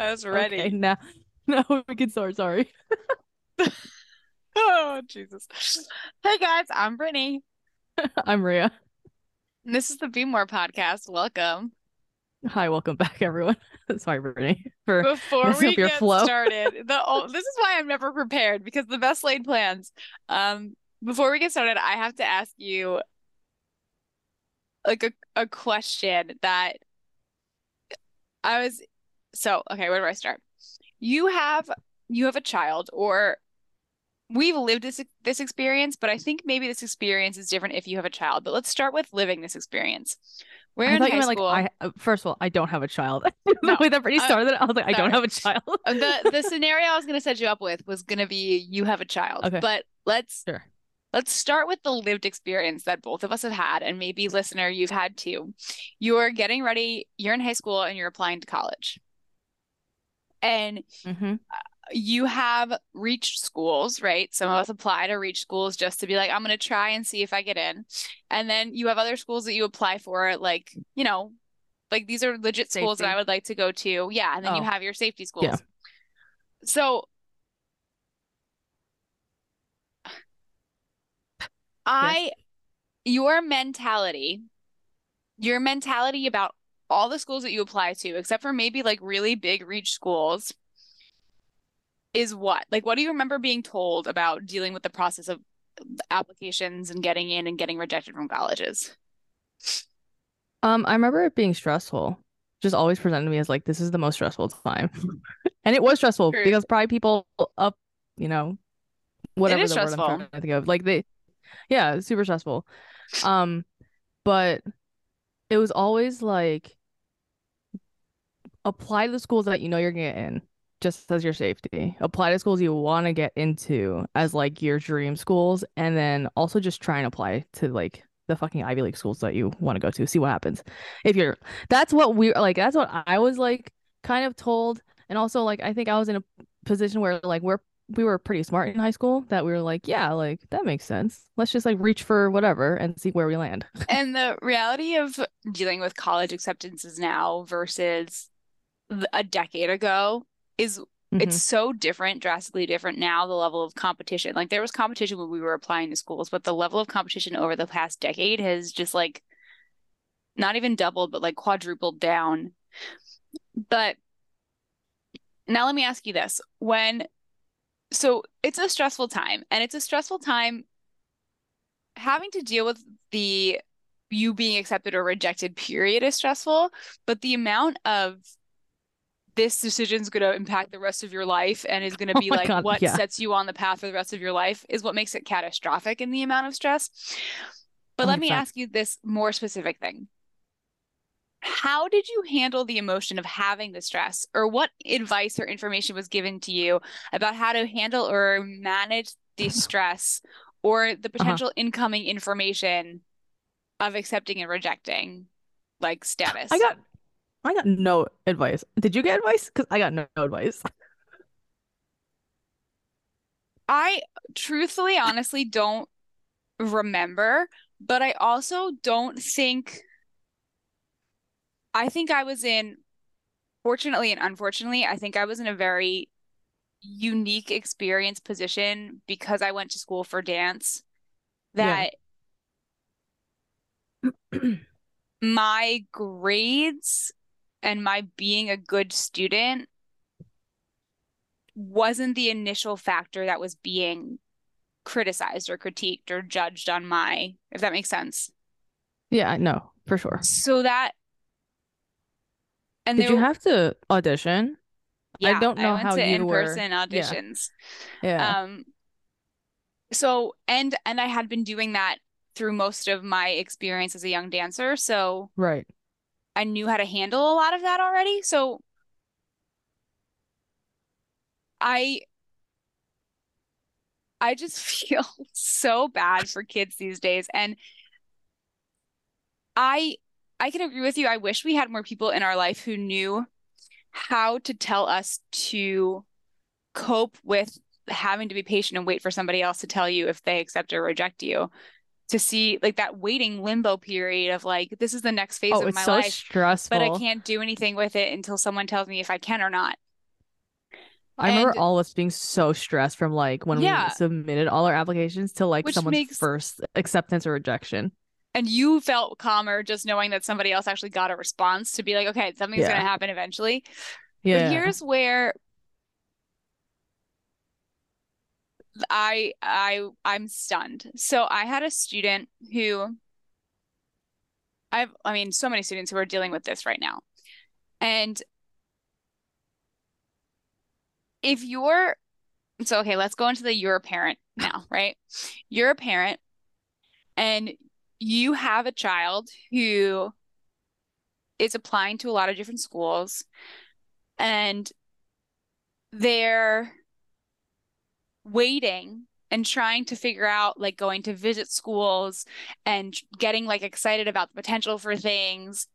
I was ready. Okay, now, now we can start. Sorry. Oh, Jesus. Hey guys, I'm Brittany. I'm Ria. And this is the Be More podcast. Welcome. Hi, welcome back, everyone. Sorry, Brittany, for Before we get flow. started, the oh, this is why I'm never prepared because the best laid plans. Um, before we get started, I have to ask you like a, a question that I was so okay, where do I start? You have you have a child or we've lived this this experience, but I think maybe this experience is different if you have a child. But let's start with living this experience. We're I in high school. like I. uh, First of all, I don't have a child. No, way that Brittany uh, started it, I was like, I don't have a child. Uh, the the scenario I was gonna set you up with was gonna be you have a child. Okay. But let's Sure. let's start with the lived experience that both of us have had, and maybe listener, you've had too. You're getting ready, you're in high school and you're applying to college. And hmm you have reached schools, right? Some of us apply to reach schools just to be like, I'm going to try and see if I get in. And then you have other schools that you apply for, like, you know, like these are legit schools that I would like to go to. Yeah. And then you Oh. have your safety schools. Yeah. So I, your mentality, your mentality about all the schools that you apply to, except for maybe like really big reach schools, is what? Like, what do you remember being told about dealing with the process of applications and getting in and getting rejected from colleges? Um, I remember it being stressful. Just always presented to me as like this is the most stressful time, and it was stressful True. because probably people up, you know, whatever the word I'm trying to think of, like they, yeah, super stressful. Um, but it was always like apply to the schools that you know you're gonna get in, just as your safety. Apply to schools you want to get into as like your dream schools, and then also just try and apply to like the fucking Ivy League schools that you want to go to. See what happens. If you're, that's what we like. That's what I was like kind of told, and also like I think I was in a position where like we're we were pretty smart in high school that we were like, yeah, like that makes sense. Let's just like reach for whatever and see where we land. And the reality of dealing with college acceptances now versus a decade ago is Mhm. it's so different, drastically different now, the level of competition. Like there was competition when we were applying to schools, but the level of competition over the past decade has just like not even doubled, but like quadrupled down. But now let me ask you this. When so it's a stressful time, and it's a stressful time having to deal with the you being accepted or rejected period is stressful, but the amount of this decision is going to impact the rest of your life and is going to Oh be my like God, what yeah. sets you on the path for the rest of your life is what makes it catastrophic in the amount of stress. But oh let me 100%. ask you this more specific thing. How did you handle the emotion of having the stress, or what advice or information was given to you about how to handle or manage the stress or the uh-huh. potential incoming information of accepting and rejecting, like status? I got I got no advice. Did you get advice? Because I got no, no advice. I truthfully, honestly don't remember, but I also don't think. I think I was in, fortunately and unfortunately, I think I was in a very unique experience position because I went to school for dance Yeah. that my grades and my being a good student wasn't the initial factor that was being criticized or critiqued or judged on my, if that makes sense. Yeah, no, for sure. So that, and Did you were- have to audition? yeah, I don't know went how to you were- in-person auditions. Yeah. Um, so and and I had been doing that through most of my experience as a young dancer, so right. I knew how to handle a lot of that already. So I I just feel so bad for kids these days and I I can agree with you. I wish we had more people in our life who knew how to tell us to cope with having to be patient and wait for somebody else to tell you if they accept or reject you. To see like that waiting limbo period of like this is the next phase Oh, of it's my so life stressful. but I can't do anything with it until someone tells me if I can or not. I remember all of us being so stressed from like when Yeah. we submitted all our applications to like someone's makes- first acceptance or rejection. and you felt calmer just knowing that somebody else actually got a response to be like, okay, something's Yeah. gonna happen eventually. Yeah. But here's where I I I'm stunned. So I had a student who I've I mean so many students who are dealing with this right now. And if you're so okay, let's go into the you're a parent now, right? You're a parent and you have a child who is applying to a lot of different schools and they're waiting and trying to figure out like going to visit schools and getting like excited about the potential for things.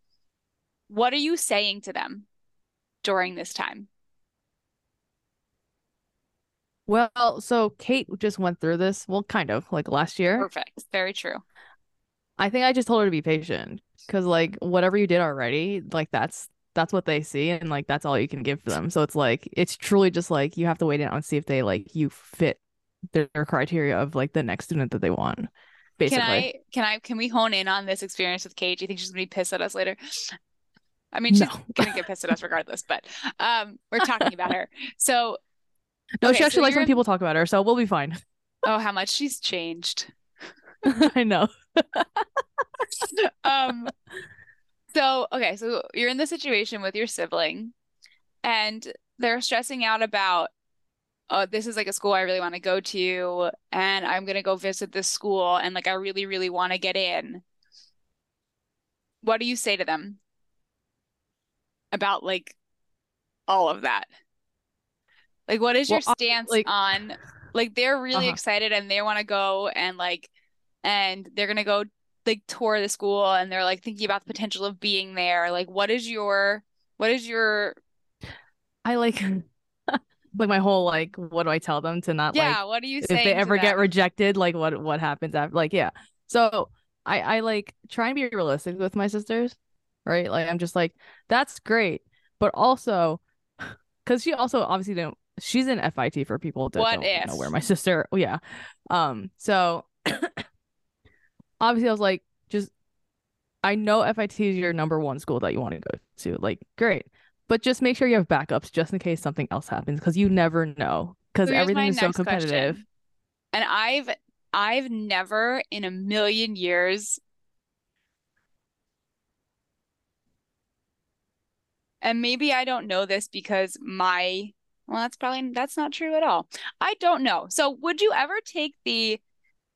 What are you saying to them during this time? Well, so Kate just went through this, well, kind of like last year. Perfect. Very true. I think I just told her to be patient because like whatever you did already, like that's that's what they see and like that's all you can give them. So it's like it's truly just like you have to wait out and see if they like you fit their, their criteria of like the next student that they want. Basically. Can I can I can we hone in on this experience with Kate? Do you think she's gonna be pissed at us later? I mean, she's No. gonna get pissed at us regardless, but um, we're talking about her. So, No, okay, she so actually likes when in- people talk about her, so we'll be fine. oh, how much she's changed. I know. Um, so okay, so you're in the situation with your sibling, and they're stressing out about, oh, this is like a school I really want to go to, and I'm gonna go visit this school, and like I really, really want to get in. What do you say to them about like all of that? Like, what is your Well, I- stance like- on like they're really Uh-huh. excited and they want to go and like and they're gonna go like tour the school and they're like thinking about the potential of being there. Like, what is your what is your I like like my whole like what do I tell them to not like yeah, what do you say if they ever get rejected, like what what happens after like yeah. So I I like try and be realistic with my sisters, right? Like I'm just like that's great, but also because she also obviously didn't. She's in FIT for people that What don't if? know where my sister. oh, Yeah, um. So obviously I was like, just I know FIT is your number one school that you want to go to. Like great, but just make sure you have backups just in case something else happens because you never know because So everything is so next question. competitive. And I've I've never in a million years and maybe I don't know this because my well that's probably that's not true at all. I don't know. So would you ever take the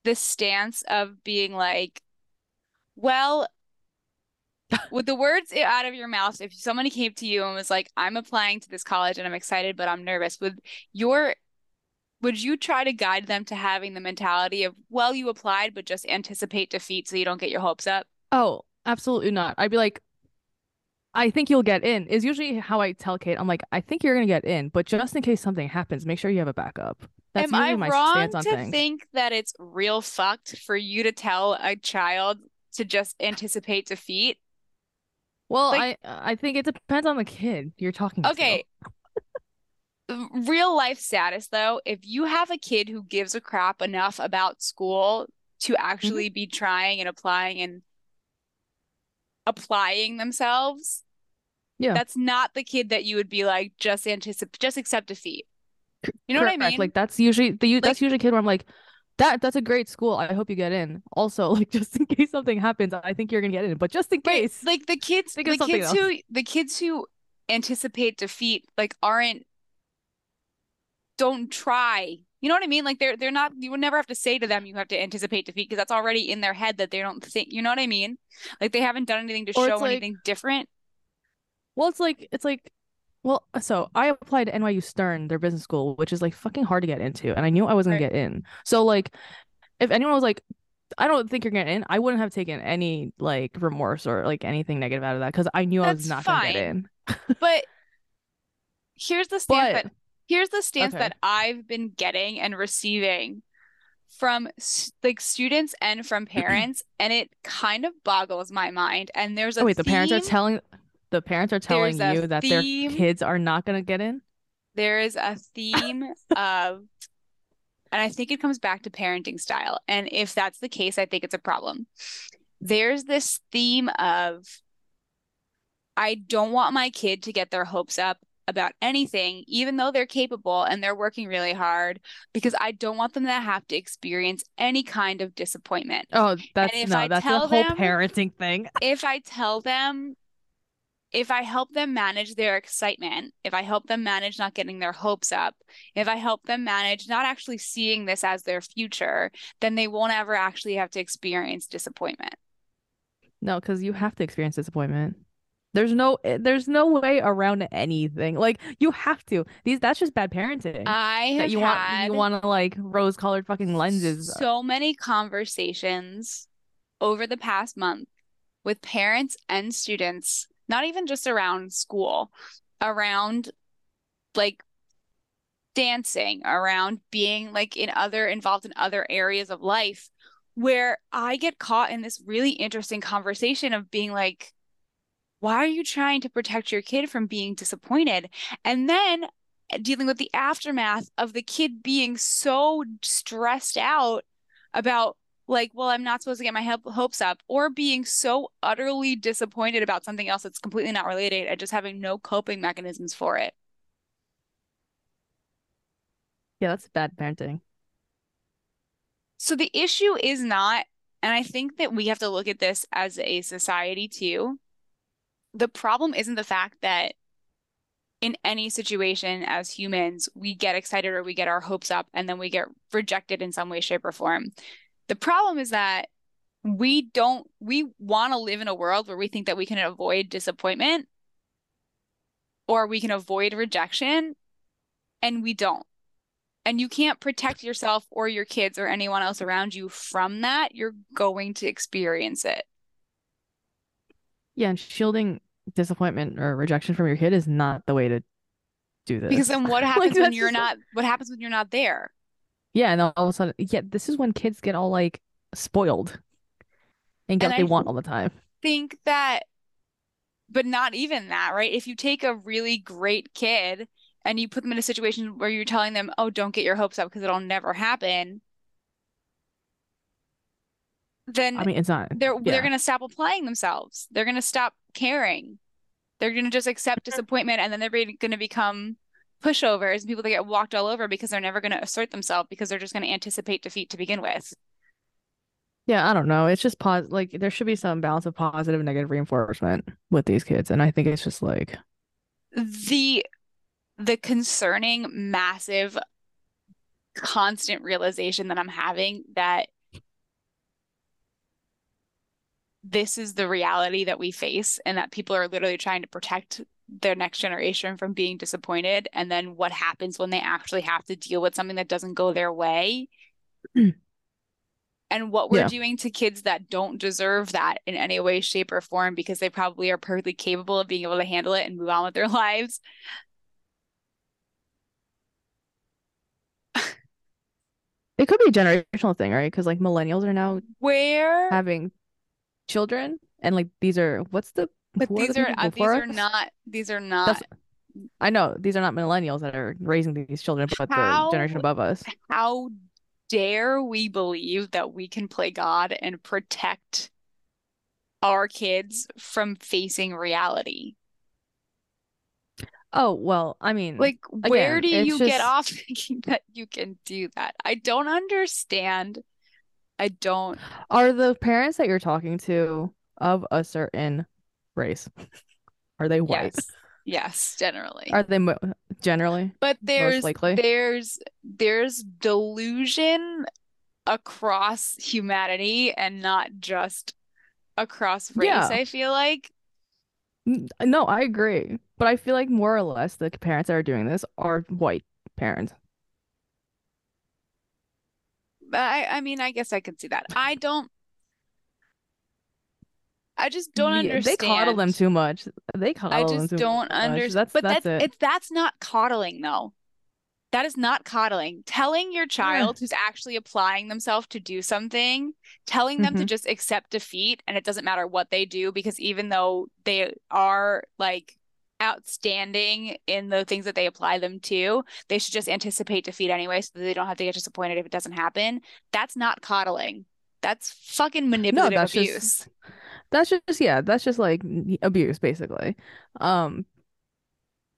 the stance of being like well with the words out of your mouth if somebody came to you and was like I'm applying to this college and I'm excited but I'm nervous would your would you try to guide them to having the mentality of, well, you applied, but just anticipate defeat so you don't get your hopes up? Oh, absolutely not. I'd be like, I think you'll get in. Is usually how I tell Kate. I'm like, I think you're gonna get in, but just in case something happens, make sure you have a backup. That's Am I my wrong on to things. think that it's real fucked for you to tell a child to just anticipate defeat? Well, like- I I think it depends on the kid you're talking to. Okay. Real life status, though, if you have a kid who gives a crap enough about school to mm-hmm. actually be trying and applying and applying themselves, Yeah. that's not the kid that you would be like, just anticipate, just accept defeat. You know what I mean? Like that's usually the Like- that's usually a kid where I'm like, that that's a great school. I hope you get in. Also, like just in case something happens, I think you're gonna get in. But just in case, like the kids, the kids who the kids who anticipate defeat like aren't don't try. You know what I mean? Like they're they're not. You would never have to say to them you have to anticipate defeat because that's already in their head that they don't think. You know what I mean? Like they haven't done anything to Or show like- anything different. well, it's like it's like, well, uh, so I applied to NYU Stern, their business school, which is like fucking hard to get into, and I knew I wasn't gonna get in. So like, if anyone was like. I don't think you're getting in. I wouldn't have taken any like remorse or like anything negative out of that because I knew I was That's not gonna get in. But here's the stance But that here's the stance Okay. that I've been getting and receiving from like students and from parents, and it kind of boggles my mind. And there's a oh wait, the parents are telling the parents are telling There's you that their kids are not gonna get in. there is a theme of and I think it comes back to parenting style. And if that's the case, I think it's a problem. There's this theme of I don't want my kid to get their hopes up about anything, even though they're capable and they're working really hard, because I don't want them to have to experience any kind of disappointment. Oh, that's no, I that's a whole them, parenting thing. If I tell them, if I help them manage their excitement, if I help them manage not getting their hopes up, if I help them manage not actually seeing this as their future, then they won't ever actually have to experience disappointment. No, because you have to experience disappointment. There's no eh, there's no way around anything. Like you have to. These that's just bad parenting. I have that you want you want to like rose colored fucking lenses. So many conversations over the past month with parents and students, not even just around school, around like dancing, around being like in other involved in other areas of life where I get caught in this really interesting conversation of being like why are you trying to protect your kid from being disappointed? And then eh, dealing with the aftermath of the kid being so stressed out about like well i'm not supposed to get my hopes up or being so utterly disappointed about something else that's completely not related and just having no coping mechanisms for it yeah that's bad parenting so the issue is not and i think that we have to look at this as a society too the problem isn't the fact that in any situation as humans, we get excited or we get our hopes up and then we get rejected in some way, shape, or form. The problem is that we don't, we want to live in a world where we think that we can avoid disappointment or we can avoid rejection, and we don't. And you can't protect yourself or your kids or anyone else around you from that. You're going to experience it. Yeah, and shielding disappointment or rejection from your kid is not the way to do this. Because then what happens like, when you're not what happens when you're not there? Yeah, and all of a sudden yeah, this is when kids get all like spoiled and get and what I they want all the time. Think that but not even that, right? If you take a really great kid and you put them in a situation where you're telling them, "Oh, don't get your hopes up because it'll never happen." then I mean it's not they're yeah. they're gonna stop applying themselves. They're gonna stop caring. They're gonna just accept disappointment and then they're gonna become pushovers and people that get walked all over because they're never gonna assert themselves because they're just gonna anticipate defeat to begin with. Yeah, I don't know. It's just pos like there should be some balance of positive and negative reinforcement with these kids. And I think it's just like the the concerning massive constant realization that I'm having that this is the reality that we face and that people are literally trying to protect their next generation from being disappointed and then what happens when they actually have to deal with something that doesn't go their way. And what we're yeah. doing to kids that don't deserve that in any way shape or form because they probably are perfectly capable of being able to handle it and move on with their lives. It could be a generational thing right? Because like millennials are now where having children and like these are what's the but these are uh, these are not these are not That's, I know these are not millennials that are raising these children but how, the generation above us how dare we believe that we can play god and protect our kids from facing reality Oh, well, I mean, like, again, where do you just... get off thinking that you can do that? I don't understand I don't. Are the parents that you're talking to of a certain race? Are they white? Yes, yes generally. Are they mo- generally? But there's there's there's delusion across humanity and not just across race. Yeah. I feel like. No, I agree, but I feel like more or less the parents that are doing this are white parents. I I mean, I guess I can see that. I don't. I just don't yeah, understand. They coddle them too much. They coddle them too. I just don't understand. That's, but that's, that's it. It's that's not coddling though. That is not coddling. Telling your child yeah. who's actually applying themselves to do something, telling them mm-hmm. to just accept defeat and it doesn't matter what they do because even though they are like outstanding in the things that they apply them to, they should just anticipate defeat anyway so that they don't have to get disappointed if it doesn't happen. That's not coddling. That's fucking manipulative that's just- abuse. That's just yeah, that's just like abuse basically. Um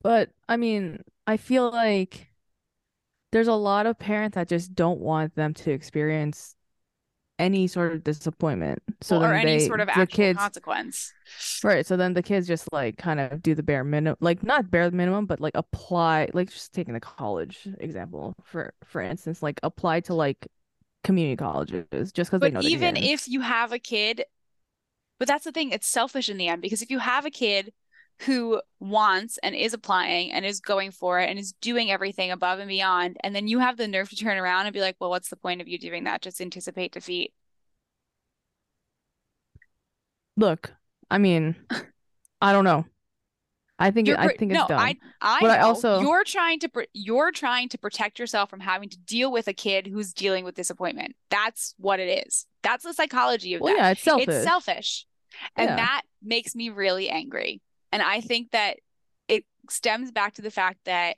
but I mean, I feel like there's a lot of parents that just don't want them to experience any sort of disappointment. So Well, or any they sort of actual kids consequence. right, so then the kids just like kind of do the bare minimum like not bare minimum, but like apply like just taking the college example for for instance, like apply to like community colleges just because they But even if you have a kid, but that's the thing, it's selfish in the end because if you have a kid who wants and is applying and is going for it and is doing everything above and beyond, and then you have the nerve to turn around and be like, well, what's the point of you doing that? Just anticipate defeat. Look, I mean, I don't know. I think it, I think no, it's dumb. I I But I also- you're trying to you're trying to protect yourself from having to deal with a kid who's dealing with disappointment. That's what it is. That's the psychology of Well, that. yeah, it's selfish. It's selfish. And Yeah. that makes me really angry. And I think that it stems back to the fact that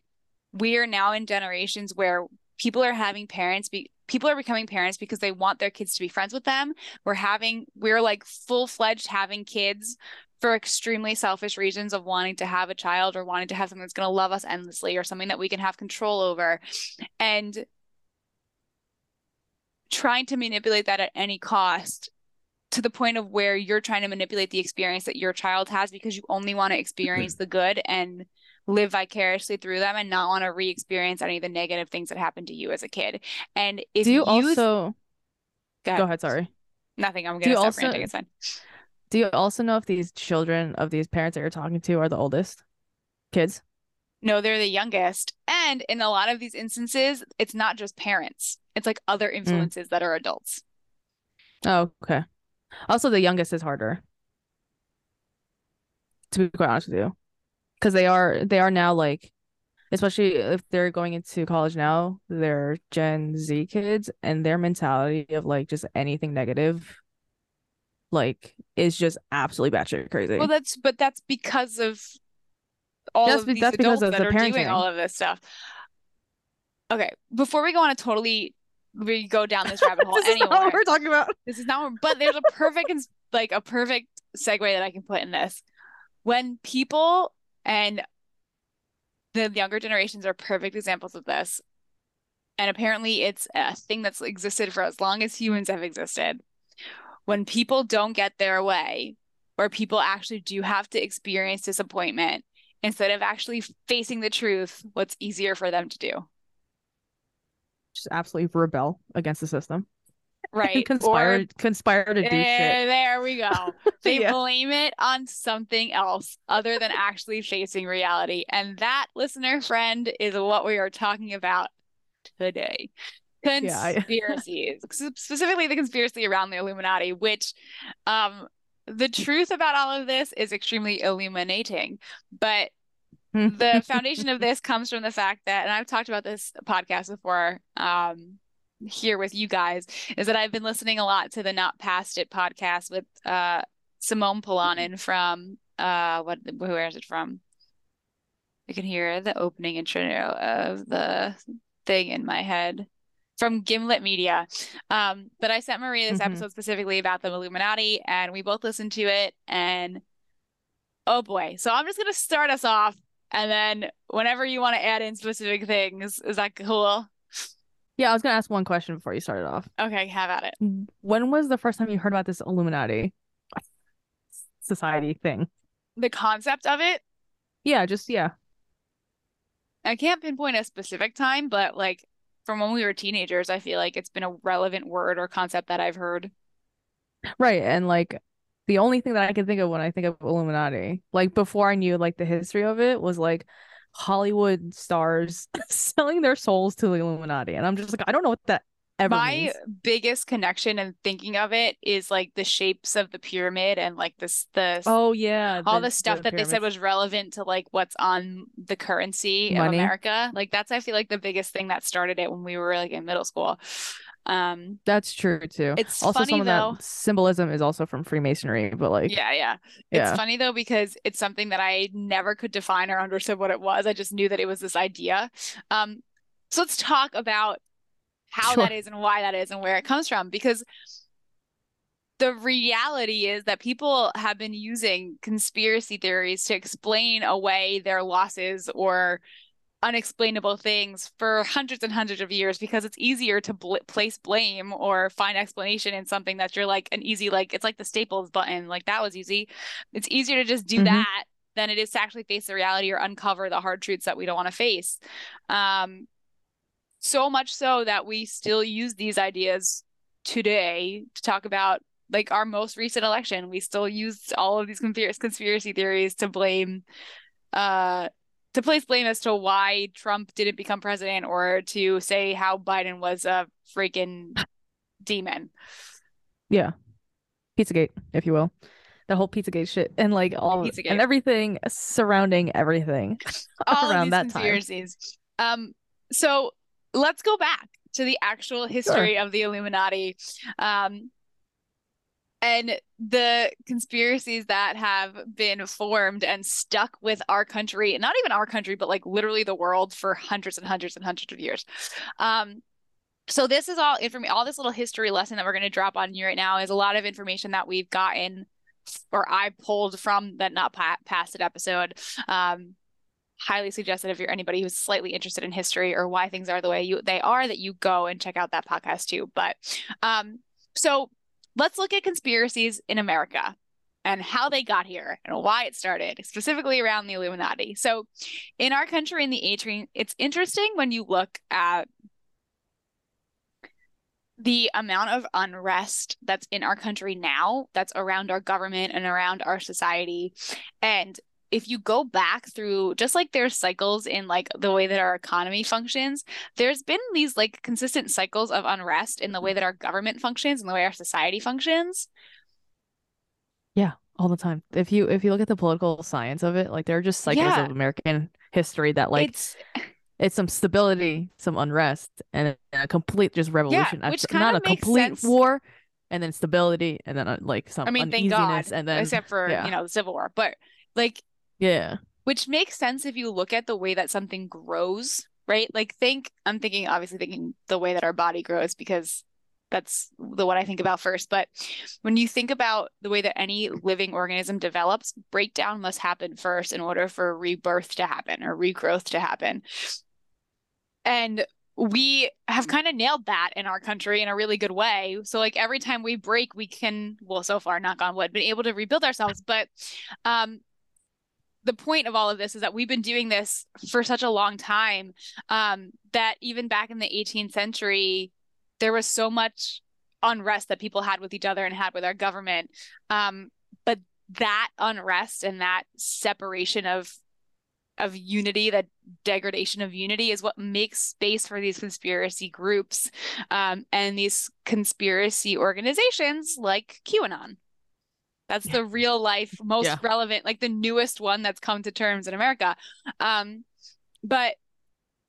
we are now in generations where people are having parents be people are becoming parents because they want their kids to be friends with them. We're having we're like full-fledged having kids for extremely selfish reasons of wanting to have a child or wanting to have something that's going to love us endlessly or something that we can have control over. And trying to manipulate that at any cost to the point of where you're trying to manipulate the experience that your child has because you only want to experience the good and live vicariously through them and not want to re-experience any of the negative things that happened to you as a kid. And if Do you you also go ahead. go ahead, sorry. nothing, I'm gonna you stop also- ranting. It's fine. Do you also know if these children of these parents that you're talking to are the oldest kids? No, they're the youngest. And in a lot of these instances, it's not just parents. It's like other Mm. influences that are adults. Oh, okay. Also, the youngest is harder. To be quite honest with you, because they are they are now like, especially if they're going into college now, they're Gen Z kids, and their mentality of like just anything negative, like, is just absolutely batshit crazy. Well, that's but that's because of all That's of these adults of that the are doing all of this stuff. Okay, before we go on a totally we go down this rabbit hole this is not what we're talking about. This is not what, but there's a perfect like a perfect segue that I can put in this. When people and the younger generations are perfect examples of this. And apparently it's a thing that's existed for as long as humans have existed. When people don't get their way, or people actually do have to experience disappointment, instead of actually facing the truth, what's easier for them to do? Just absolutely rebel against the system. Right. conspire Or conspire to do shit. Eh, there we go. They Yeah. blame it on something else other than actually facing reality. And that, listener friend, is what we are talking about today. Yeah, I- Conspiracies, specifically the conspiracy around the Illuminati, which um the truth about all of this is extremely illuminating. But the foundation of this comes from the fact that, and I've talked about this podcast before, um, here with you guys, is that I've been listening a lot to the Not Past It podcast with uh Simone Polanen from uh what where is it from? You can hear the opening intro of the thing in my head from Gimlet Media. Um, but I sent Maria this Mhm. episode specifically about the Illuminati, and we both listened to it, and oh boy. So I'm just gonna start us off, and then whenever you want to add in specific things, is that cool? Yeah, I was gonna ask one question before you started off. Okay, have at it. When was the first time you heard about this Illuminati society thing? The concept of it, Yeah, just yeah. I can't pinpoint a specific time, but like from when we were teenagers, I feel like it's been a relevant word or concept that I've heard. Right. And like the only thing that I can think of when I think of Illuminati, like before I knew like the history of it, was like Hollywood stars selling their souls to the Illuminati. And I'm just like, I don't know what that ever My means. biggest connection and thinking of it is like the shapes of the pyramid and like this the Oh yeah. all the stuff that they said was relevant to like what's on the currency of America. Like that's I feel like the biggest thing that started it when we were like in middle school. Um, That's true too. It's also funny, some of though- that symbolism is also from Freemasonry, but like yeah, yeah. yeah. It's funny though because it's something that I never could define or understood what it was. I just knew that it was this idea. Um, so let's talk about how that Sure. is and why that is and where it comes from because the reality is that people have been using conspiracy theories to explain away their losses or unexplainable things for hundreds and hundreds of years because it's easier to bl- place blame or find explanation in something that you're like an easy like it's like the staples button like that was easy. It's easier to just do Mhm. that than it is to actually face the reality or uncover the hard truths that we don't want to face. Um so much so that we still use these ideas today to talk about like our most recent election. We still use all of these conspiracy conspiracy theories to blame uh to place blame as to why Trump didn't become president or to say how Biden was a freaking demon. Yeah. Pizzagate, if you will. The whole Pizzagate shit and like all Pizzagate. and everything surrounding everything All around that these time. Um, so let's go back to the actual history of the Illuminati. Um, and the conspiracies that have been formed and stuck with our country, not even our country, but like literally the world for hundreds and hundreds and hundreds of years. Um, so this is all information, all this little history lesson that we're going to drop on you right now is a lot of information that we've gotten or I pulled from that not pa- past it episode. Um, highly suggested if you're anybody who's slightly interested in history or why things are the way you they are that you go and check out that podcast too. But um, so let's look at conspiracies in America and how they got here and why it started, specifically around the Illuminati. So in our country in the 18 it's interesting when you look at the amount of unrest that's in our country now, that's around our government and around our society. And if you go back through just like there's cycles in like the way that our economy functions, there's been these like consistent cycles of unrest in the way that our government functions and the way our society functions. Yeah, all the time. If you if you look at the political science of it, like there are just cycles Yeah. of American history that like it's it's some stability, some unrest, and a, complete just revolution. Yeah, which kind not a complete sense. war, and then stability, and then uh, like some I mean, thank God, and then except for, yeah. you know, the Civil War. But like yeah, which makes sense if you look at the way that something grows, right? Like think I'm thinking obviously thinking the way that our body grows because that's the one I think about first. But when you think about the way that any living organism develops, breakdown must happen first in order for rebirth to happen or regrowth to happen. And we have kind of nailed that in our country in a really good way. So like every time we break, we can, well, so far, knock on wood, been able to rebuild ourselves. But um the point of all of this is that we've been doing this for such a long time um, that even back in the 18th century, there was so much unrest that people had with each other and had with our government. Um, but that unrest and that separation of of unity, that degradation of unity, is what makes space for these conspiracy groups um, and these conspiracy organizations like QAnon. That's the real life, most Yeah. relevant, like the newest one that's come to terms in America. Um, but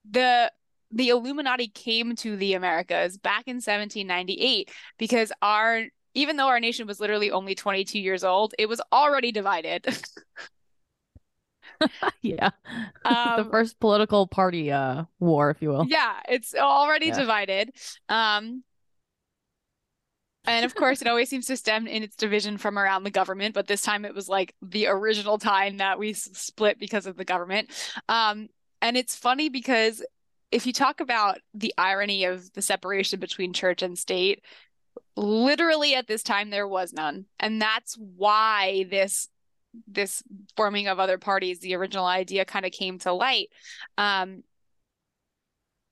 the the Illuminati came to the Americas back in 1798 because our even though our nation was literally only 22 years old, it was already divided. yeah. the Um, first political party uh war, if you will. yeah, it's already Yeah. divided. Um, and of course, it always seems to stem in its division from around the government, but this time it was like the original time that we split because of the government. Um, and it's funny because if you talk about the irony of the separation between church and state, literally at this time there was none. And that's why this this forming of other parties, the original idea kind of came to light. Um,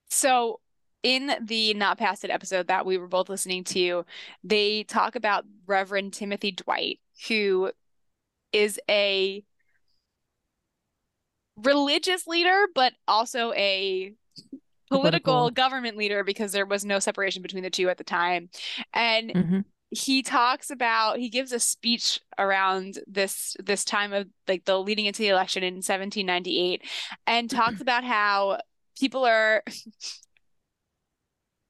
so in the Not Past It episode that we were both listening to, they talk about Reverend Timothy Dwight, who is a religious leader, but also a political, Political. government leader because there was no separation between the two at the time. And hmm he talks about he gives a speech around this this time of like the leading into the election in 1798 and talks about how people are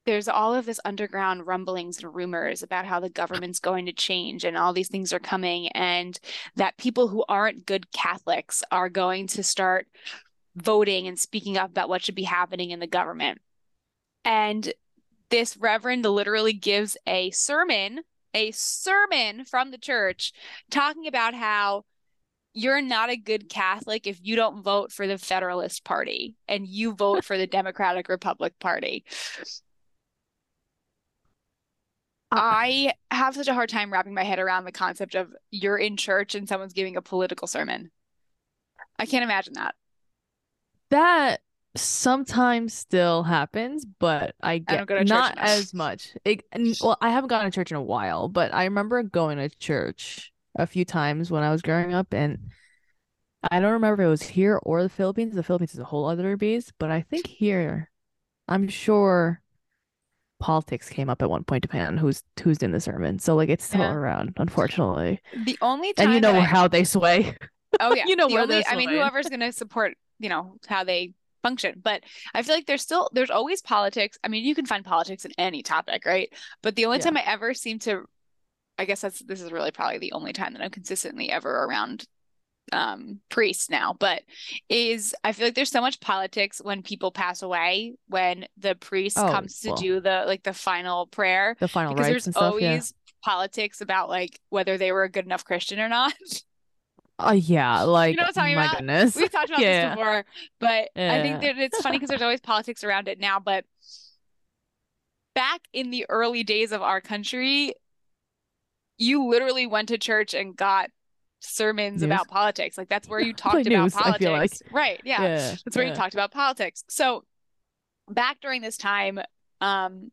there's all of this underground rumblings and rumors about how the government's going to change and all these things are coming and that people who aren't good Catholics are going to start voting and speaking up about what should be happening in the government. And this reverend literally gives a sermon, a sermon from the church talking about how you're not a good Catholic if you don't vote for the Federalist Party and you vote for the Democratic Republic Party. I have such a hard time wrapping my head around the concept of you're in church and someone's giving a political sermon. I can't imagine that. That sometimes still happens, but I get I not as much. It, well, I haven't gone to church in a while, but I remember going to church a few times when I was growing up, and I don't remember if it was here or the Philippines. The Philippines is a whole other beast, but I think here, I'm sure politics came up at one point depending on who's who's in the sermon. So like it's still yeah. around, unfortunately. The only time and you know I... how they sway. Oh yeah, you know the where only, I mean, whoever's going to support, you know, how they function. But I feel like there's still there's always politics. I mean, you can find politics in any topic, right? But the only yeah. time I ever seem to, I guess that's this is really probably the only time that I'm consistently ever around um priests now but is i feel like there's so much politics when people pass away when the priest oh, comes to well, do the like the final prayer the final because there's stuff, always yeah. politics about like whether they were a good enough christian or not Oh uh, yeah, like you know what I'm talking my about? goodness. We've talked about yeah. this before, but yeah. I think that it's funny because there's always politics around it now. But back in the early days of our country, you literally went to church and got sermons about politics. Like that's where you talked about news, politics. Like. Right. Yeah. yeah. That's where yeah. you talked about politics. So back during this time, um,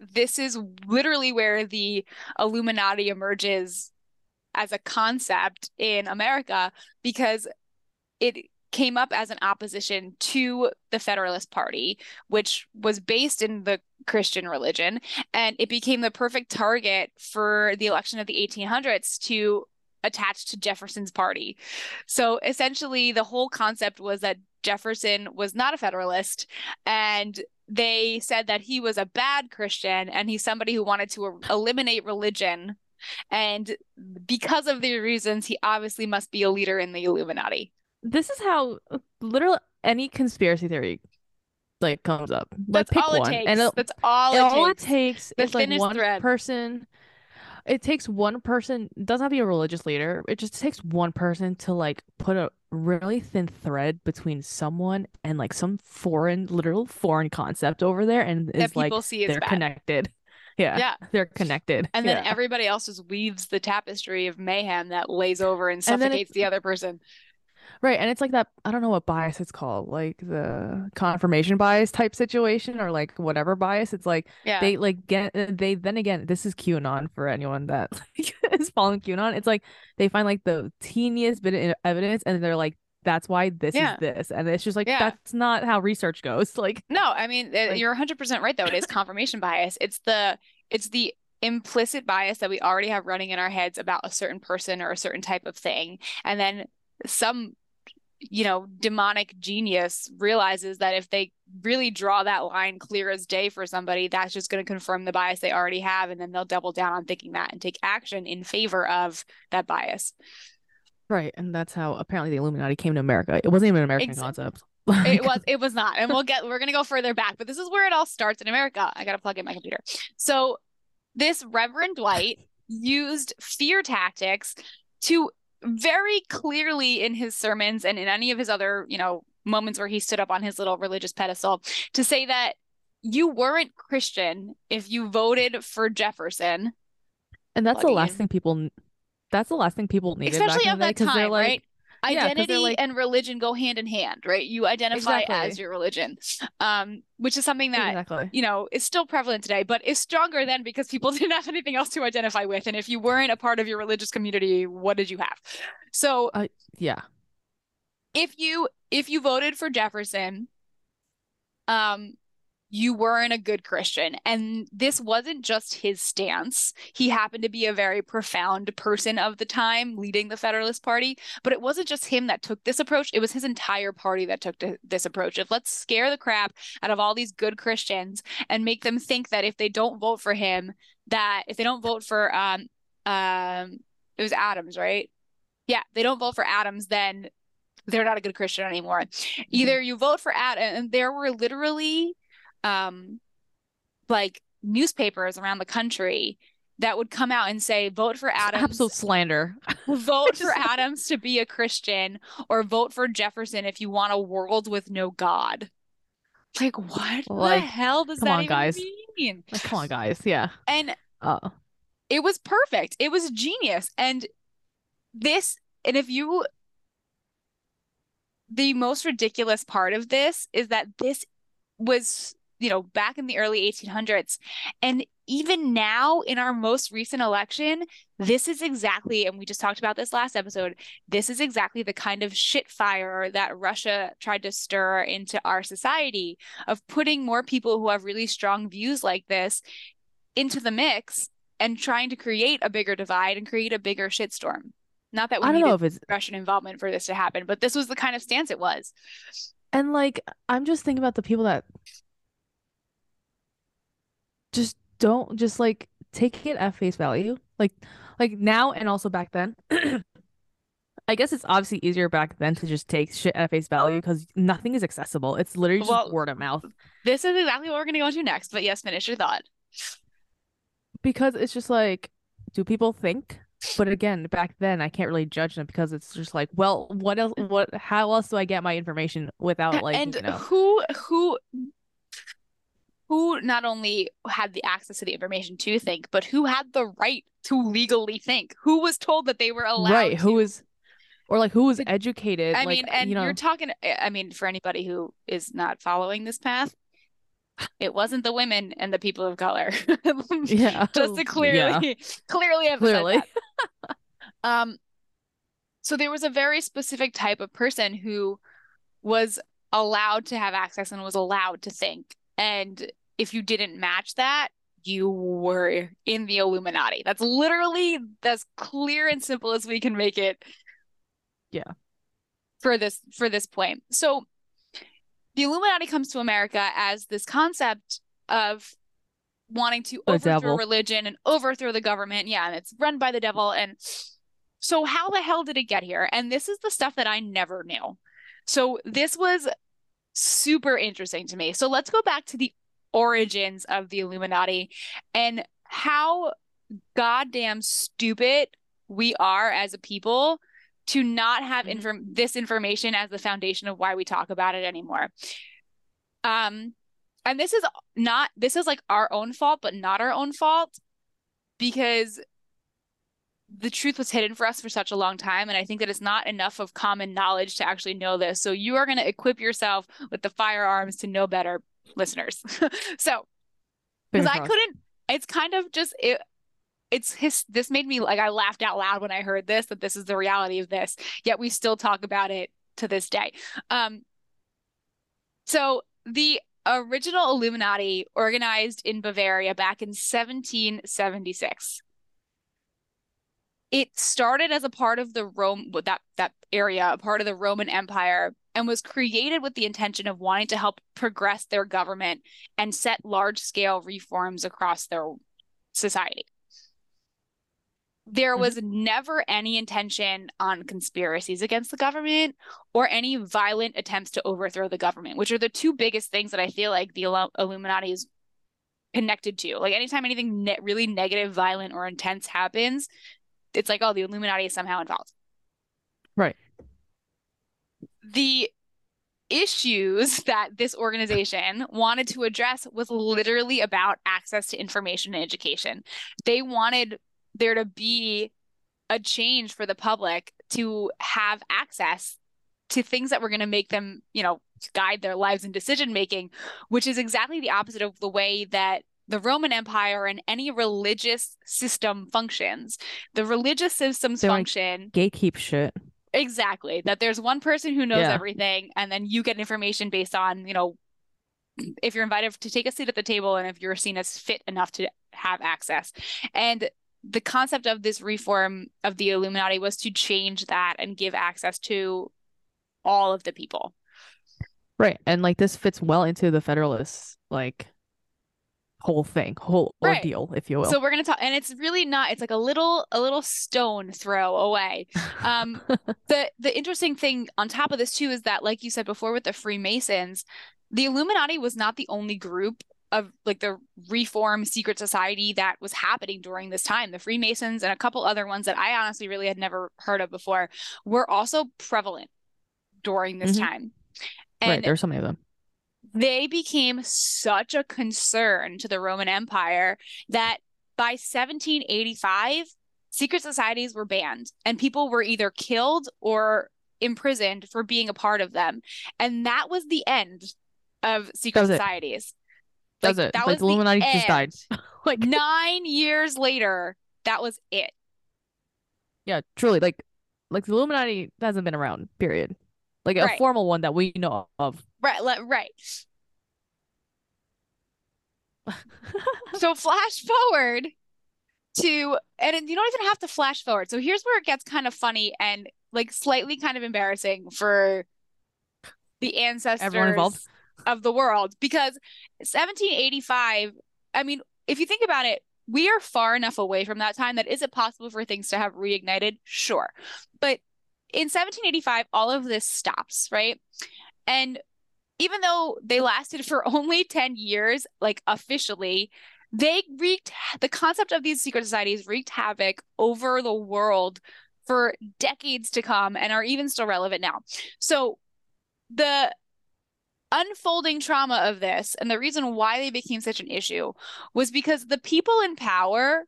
this is literally where the Illuminati emerges as a concept in America because it came up as an opposition to the Federalist Party, which was based in the Christian religion. And it became the perfect target for the election of the 1800s to attach to Jefferson's party. So essentially, the whole concept was that Jefferson was not a Federalist and they said that he was a bad Christian and he's somebody who wanted to er, eliminate religion. And because of the reasons, he obviously must be a leader in the Illuminati this is how literally any conspiracy theory like comes up. That's like, all it one. takes. And it, That's all it all takes. it takes the is like one thread. person. It takes one person. Doesn't have to be a religious leader. It just takes one person to like put a really thin thread between someone and like some foreign, literal foreign concept over there, and is like they're bad. connected. Yeah, yeah, they're connected. And then everybody else just weaves the tapestry of mayhem that lays over and suffocates and the other person. Right. And it's like that, I don't know what bias it's called, like the confirmation bias type situation or like whatever bias. It's like yeah. they like get, uh, they then again, this is QAnon for anyone that like, is following QAnon. It's like they find like the teeniest bit of evidence and they're like, that's why this yeah. is this. And it's just like, yeah. that's not how research goes. Like, no, I mean, like, you're 100% right though. It is confirmation bias. It's the, it's the implicit bias that we already have running in our heads about a certain person or a certain type of thing. And then some you know, demonic genius realizes that if they really draw that line clear as day for somebody, that's just going to confirm the bias they already have. And then they'll double down on thinking that and take action in favor of that bias. Right. And that's how apparently the Illuminati came to America. It wasn't even an American exactly. concept. it was it was not. And we'll get we're gonna go further back, but this is where it all starts in America. I gotta plug in my computer. So this Reverend Dwight used fear tactics to very clearly in his sermons and in any of his other, you know, moments where he stood up on his little religious pedestal to say that you weren't Christian if you voted for Jefferson. And that's the last thing people that's the last thing people needed. Especially of that time, like, right? Identity yeah, like... and religion go hand in hand right you identify exactly. as your religion um which is something that exactly. you know is still prevalent today but is stronger then because people didn't have anything else to identify with and if you weren't a part of your religious community what did you have so uh, yeah if you if you voted for jefferson um you weren't a good Christian. And this wasn't just his stance. He happened to be a very profound person of the time leading the Federalist Party, but it wasn't just him that took this approach. It was his entire party that took this approach of let's scare the crap out of all these good Christians and make them think that if they don't vote for him, that if they don't vote for um um it was Adams, right? Yeah, they don't vote for Adams, then they're not a good Christian anymore. Mm-hmm. Either you vote for Adam, and there were literally um like newspapers around the country that would come out and say vote for Adams. Absolute slander. vote for Adams to be a Christian or vote for Jefferson if you want a world with no God. Like what like, the hell does come that on, guys. mean? Like, come on, guys. Yeah. And uh it was perfect. It was genius. And this, and if you the most ridiculous part of this is that this was you know, back in the early 1800s. And even now in our most recent election, this is exactly, and we just talked about this last episode, this is exactly the kind of shit fire that Russia tried to stir into our society of putting more people who have really strong views like this into the mix and trying to create a bigger divide and create a bigger shitstorm. Not that we I don't know if it's Russian involvement for this to happen, but this was the kind of stance it was. And like, I'm just thinking about the people that just don't just like take it at face value. Like like now and also back then. I guess it's obviously easier back then to just take shit at face value because nothing is accessible. It's literally just well, word of mouth. This is exactly what we're gonna go into next, but yes, finish your thought. Because it's just like, do people think? But again, back then I can't really judge them because it's just like, well, what else what how else do I get my information without like and you know... who who who not only had the access to the information to think, but who had the right to legally think? Who was told that they were allowed right? To... Who was or like who was educated? I like, mean, and you know... you're talking. I mean, for anybody who is not following this path, it wasn't the women and the people of color. yeah, just to clearly, yeah. clearly, clearly. um, so there was a very specific type of person who was allowed to have access and was allowed to think and if you didn't match that, you were in the Illuminati. That's literally as clear and simple as we can make it. Yeah. For this for this point. So the Illuminati comes to America as this concept of wanting to the overthrow devil. religion and overthrow the government. Yeah, and it's run by the devil. And so how the hell did it get here? And this is the stuff that I never knew. So this was super interesting to me. So let's go back to the origins of the Illuminati and how goddamn stupid we are as a people to not have mm-hmm. inform- this information as the foundation of why we talk about it anymore. Um and this is not this is like our own fault but not our own fault because the truth was hidden for us for such a long time and i think that it's not enough of common knowledge to actually know this so you are going to equip yourself with the firearms to know better listeners. so because I couldn't it's kind of just it it's his this made me like I laughed out loud when I heard this that this is the reality of this. Yet we still talk about it to this day. Um so the original Illuminati organized in Bavaria back in 1776. It started as a part of the Rome that that area, a part of the Roman Empire and was created with the intention of wanting to help progress their government and set large scale reforms across their society. There mm-hmm. was never any intention on conspiracies against the government or any violent attempts to overthrow the government, which are the two biggest things that I feel like the Illuminati is connected to. Like anytime anything ne- really negative, violent, or intense happens, it's like, oh, the Illuminati is somehow involved. Right the issues that this organization wanted to address was literally about access to information and education. They wanted there to be a change for the public to have access to things that were going to make them, you know, guide their lives and decision making, which is exactly the opposite of the way that the Roman Empire and any religious system functions. The religious systems function gatekeep shit. Exactly. That there's one person who knows yeah. everything and then you get information based on, you know, if you're invited to take a seat at the table and if you're seen as fit enough to have access. And the concept of this reform of the Illuminati was to change that and give access to all of the people. Right. And like this fits well into the Federalists like whole thing, whole Right. ordeal, if you will. So we're gonna talk and it's really not it's like a little a little stone throw away. Um the the interesting thing on top of this too is that like you said before with the Freemasons, the Illuminati was not the only group of like the reform secret society that was happening during this time. The Freemasons and a couple other ones that I honestly really had never heard of before were also prevalent during this Mhm. time. right, there's so many of them. They became such a concern to the Roman Empire that by 1785, secret societies were banned and people were either killed or imprisoned for being a part of them. And that was the end of secret societies. That was it. that Like, was the Illuminati just died. like Nine years later, that was it. yeah, truly, like like the Illuminati hasn't been around, period. Like a formal one that we know of. Right, le- right. So flash forward to, and you don't even have to flash forward. So here's where it gets kind of funny and like slightly kind of embarrassing for the ancestors of the world because 1785, I mean, if you think about it, we are far enough away from that time that is it possible for things to have reignited? Sure. But in 1785, all of this stops, right? And even though they lasted for only 10 years, like officially, they wreaked the concept of these secret societies wreaked havoc over the world for decades to come and are even still relevant now. So the unfolding trauma of this and the reason why they became such an issue was because the people in power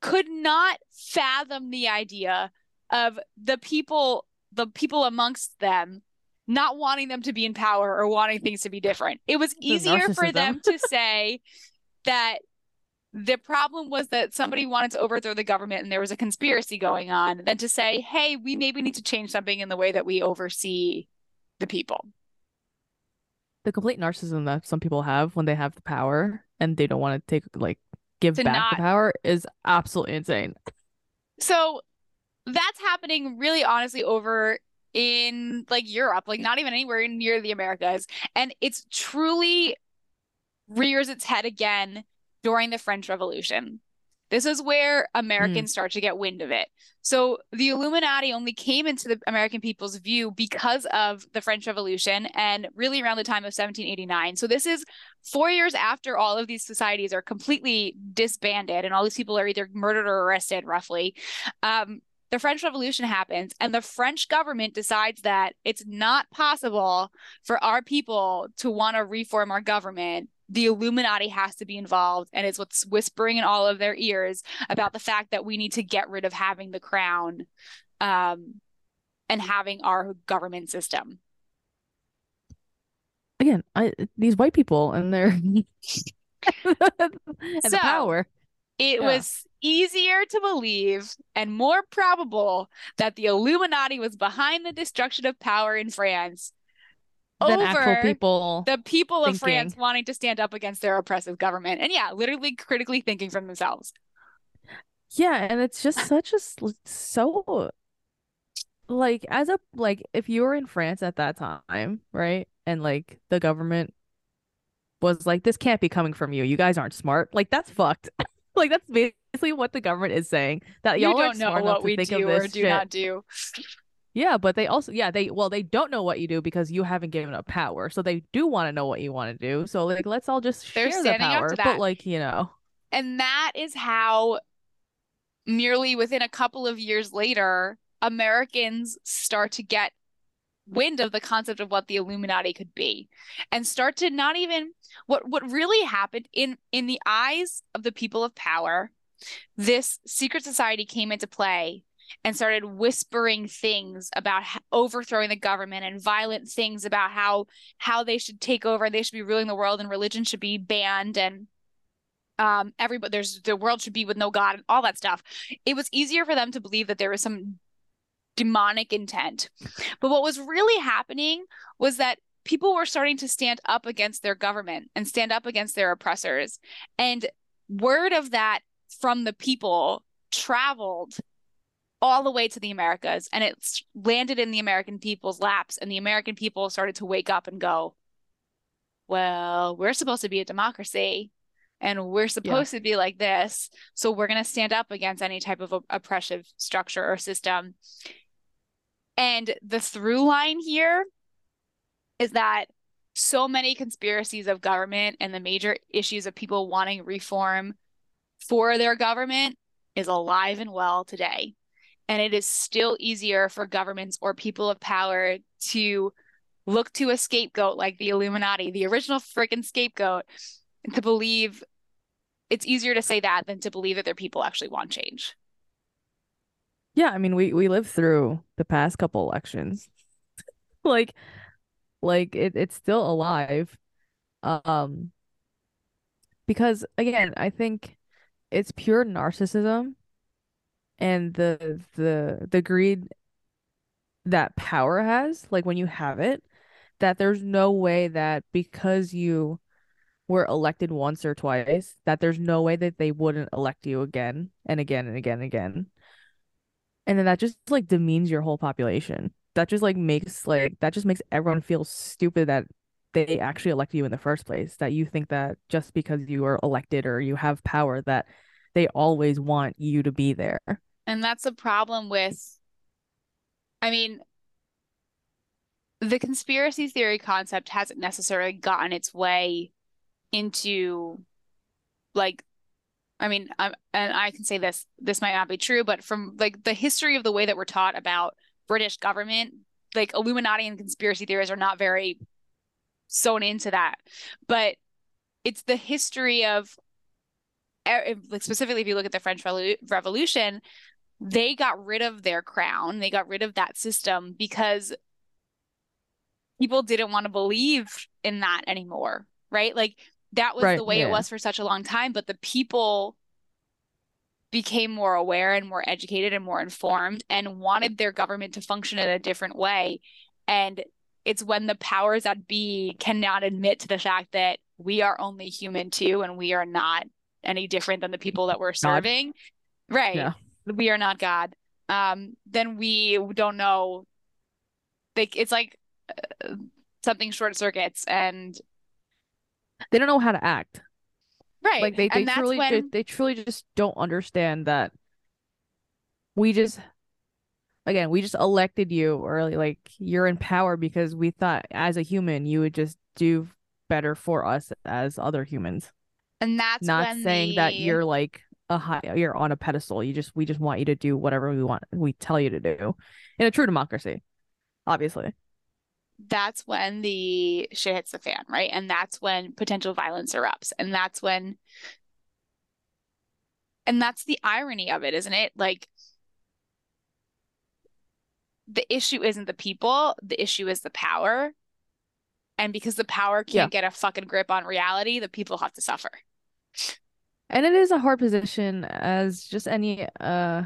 could not fathom the idea of the people the people amongst them not wanting them to be in power or wanting things to be different. It was easier for them to say that the problem was that somebody wanted to overthrow the government and there was a conspiracy going on than to say, hey, we maybe need to change something in the way that we oversee the people. The complete narcissism that some people have when they have the power and they don't want to take like give To back not- the power is absolutely insane. So that's happening really honestly over in like Europe, like not even anywhere near the Americas. And it's truly rears its head again during the French Revolution. This is where Americans start to get wind of it. So the Illuminati only came into the American people's view because of the French Revolution and really around the time of 1789. So this is four years after all of these societies are completely disbanded and all these people are either murdered or arrested, roughly. Um, the French Revolution happens, and the French government decides that it's not possible for our people to want to reform our government. The Illuminati has to be involved, and it's what's whispering in all of their ears about the fact that we need to get rid of having the crown um, and having our government system. Again, I these white people and their and So- the power. It Yeah. was easier to believe and more probable that the Illuminati was behind the destruction of power in France Than over actual people. the people of. France wanting to stand up against their oppressive government. And yeah, literally critically thinking from themselves. Yeah, and it's just such a so like as a like if you were in France at that time, right? And like the government was like this can't be coming from you. You guys aren't smart. Like that's fucked. like that's basically what the government is saying that You y'all don't know what we do or do shit. not do. Yeah, but they also yeah, they well they don't know what you do because you haven't given up power. So they do want to know what you want to do. So like let's all just They're share the power. But like, you know, And that is how, merely within a couple of years later, Americans start to get wind of the concept of what the Illuminati could be and start to not even what what really happened in in the eyes of the people of power this secret society came into play and started whispering things about overthrowing the government and violent things about how how they should take over they should be ruling the world and religion should be banned and um everybody there's the world should be with no god and all that stuff. It was easier for them to believe that there was some demonic intent but what was really happening was that people were starting to stand up against their government and stand up against their oppressors. And word of that from the people traveled all the way to the Americas and it landed in the American people's laps. And the American people started to wake up and go, well, we're supposed to be a democracy and we're supposed yeah. to be like this. So we're going to stand up against any type of oppressive structure or system. And the through line here is that so many conspiracies of government and the major issues of people wanting reform for their government is alive and well today. And it is still easier for governments or people of power to look to a scapegoat like the Illuminati, the original freaking scapegoat, to believe it's easier to say that than to believe that their people actually want change. Yeah, I mean we we lived through the past couple elections. like like it it's still alive. Um because again, I think it's pure narcissism and the the the greed that power has, like when you have it, that there's no way that because you were elected once or twice, that there's no way that they wouldn't elect you again and again and again and again. And then that just like demeans your whole population. That just like makes like that just makes everyone feel stupid that they actually elected you in the first place. That you think that just because you are elected or you have power that they always want you to be there. And that's a problem with I mean, the conspiracy theory concept hasn't necessarily gotten its way into like I mean, I'm, and I can say this, this might not be true, but from like the history of the way that we're taught about British government, like Illuminati and conspiracy theories are not very sewn into that. But it's the history of, like specifically if you look at the French Revolution, they got rid of their crown, they got rid of that system because people didn't want to believe in that anymore, right? Like that was right, the way yeah. it was for such a long time, but the people became more aware and more educated and more informed and wanted their government to function in a different way. And it's when the powers that be cannot admit to the fact that we are only human too and we are not any different than the people that we're serving. God. Right. Yeah. We are not God. Um, then we don't know. Like it's like uh, something short circuits and they don't know how to act. Right. Like they, they truly when... they, they truly just don't understand that we just again, we just elected you or like you're in power because we thought as a human you would just do better for us as other humans. And that's not saying the... that you're like a high you're on a pedestal. You just we just want you to do whatever we want we tell you to do. In a true democracy, obviously that's when the shit hits the fan, right? And that's when potential violence erupts. And that's when and that's the irony of it, isn't it? Like the issue isn't the people, the issue is the power. And because the power can't yeah. get a fucking grip on reality, the people have to suffer. And it is a hard position as just any uh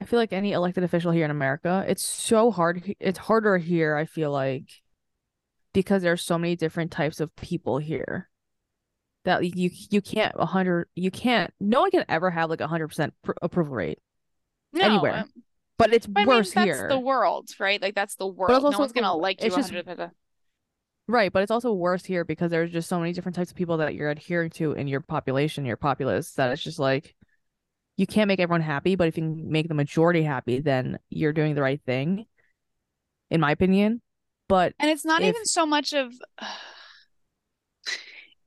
I feel like any elected official here in America, it's so hard. It's harder here, I feel like, because there's so many different types of people here that you you can't a hundred you can't no one can ever have like a hundred percent approval rate no, anywhere. Um, but it's but worse I mean, that's here. the world, right? Like that's the world. no one's gonna like you. Just, right, but it's also worse here because there's just so many different types of people that you're adhering to in your population, your populace, that it's just like you can't make everyone happy, but if you make the majority happy, then you're doing the right thing, in my opinion. But and it's not if... even so much of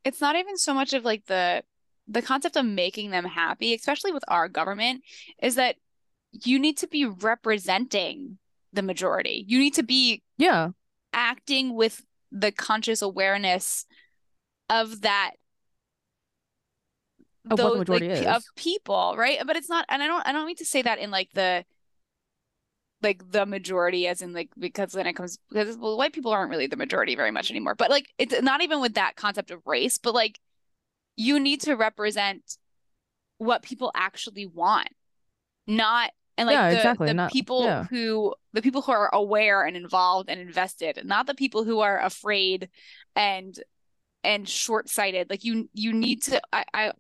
it's not even so much of like the the concept of making them happy, especially with our government, is that you need to be representing the majority. You need to be yeah acting with the conscious awareness of that of those, what the majority like, is of people, right? But it's not, and I don't, I don't mean to say that in like the, like the majority, as in like because then it comes because well, white people aren't really the majority very much anymore. But like it's not even with that concept of race, but like you need to represent what people actually want, not and like Yeah, the, exactly, the not- people yeah. who the people who are aware and involved and invested not the people who are afraid and and short-sighted like you you need to i i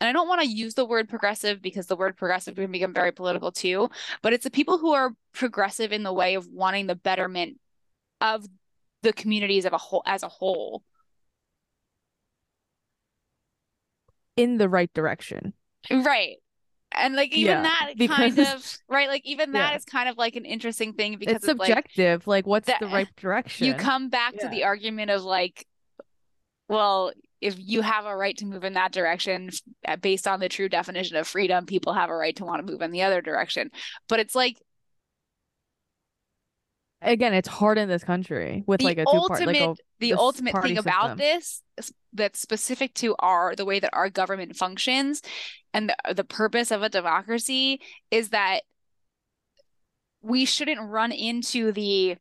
and i don't want to use the word progressive because the word progressive can become very political too but it's the people who are progressive in the way of wanting the betterment of the communities of a whole as a whole in the right direction. Right. And like even Yeah, that kind because- of right, like even that Yeah. is kind of like an interesting thing because It's it's, like subjective. Like, what's that- the right direction? you come back to the argument of like, well, if you have a right to move in that direction based on the true definition of freedom, people have a right to want to move in the other direction. But it's like Again, it's hard in this country with like a two part, like a the ultimate thing about this that's specific to our the way that our government functions and the, the purpose of a democracy is that we shouldn't run into the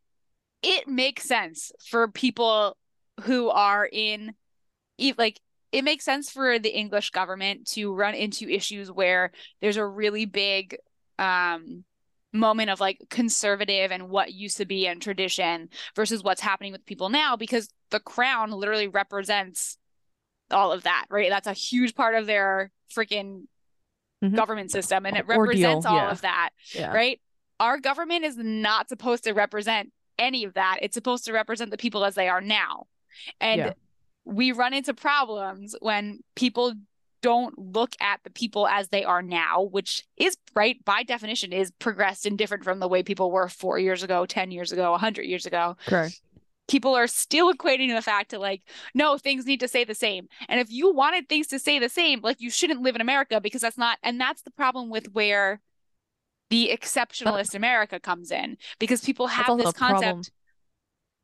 it makes sense for people who are in like it makes sense for the English government to run into issues where there's a really big um moment of like conservative and what used to be and tradition versus what's happening with people now because the crown literally represents all of that, right? That's a huge part of their freaking Mhm. government system and it Ordeal, represents all yeah. of that, Yeah. right? Our government is not supposed to represent any of that. It's supposed to represent the people as they are now. And Yeah. We run into problems when people don't look at the people as they are now, which is right by definition is progressed and different from the way people were four years ago, 10 years ago, a 100 years ago Correct. people are still equating the fact to like no things need to stay the same and if you wanted things to stay the same like you shouldn't live in america because that's not and that's the problem with where the exceptionalist america comes in because people have this concept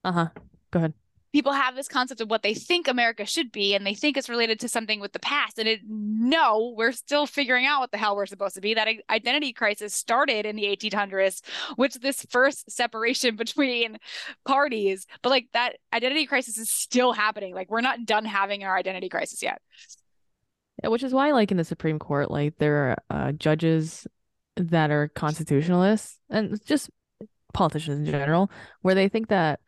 Uh huh. Go ahead. People have this concept of what they think america should be and they think it's related to something with the past and it no we're still figuring out what the hell we're supposed to be. That identity crisis started in the 1800s which this first separation between parties but like that identity crisis is still happening. Like we're not done having our identity crisis yet. Which is why, like in the Supreme Court, like there are uh, judges that are constitutionalists and just politicians in general, where they think that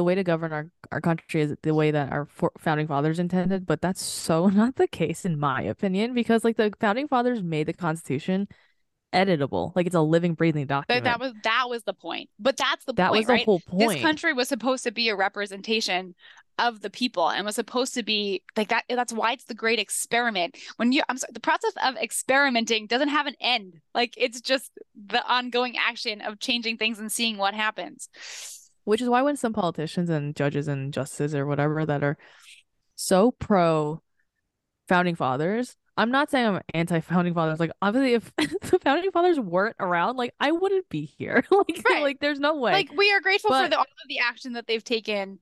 the way to govern our, our country is the way that our for- founding fathers intended. But that's so not the case, in my opinion, because like the founding fathers made the Constitution editable, like it's a living, breathing but document. that was that was the point but that's the that point was the right whole point. this country was supposed to be a representation of the people and was supposed to be like that that's why it's the great experiment when you i'm sorry the process of experimenting doesn't have an end like it's just the ongoing action of changing things and seeing what happens Which is why when some politicians and judges and justices or whatever that are so pro founding fathers, I'm not saying I'm anti founding fathers. Like obviously if the founding fathers weren't around, like I wouldn't be here. like Right. like there's no way. like we are grateful for the, all of the action that they've taken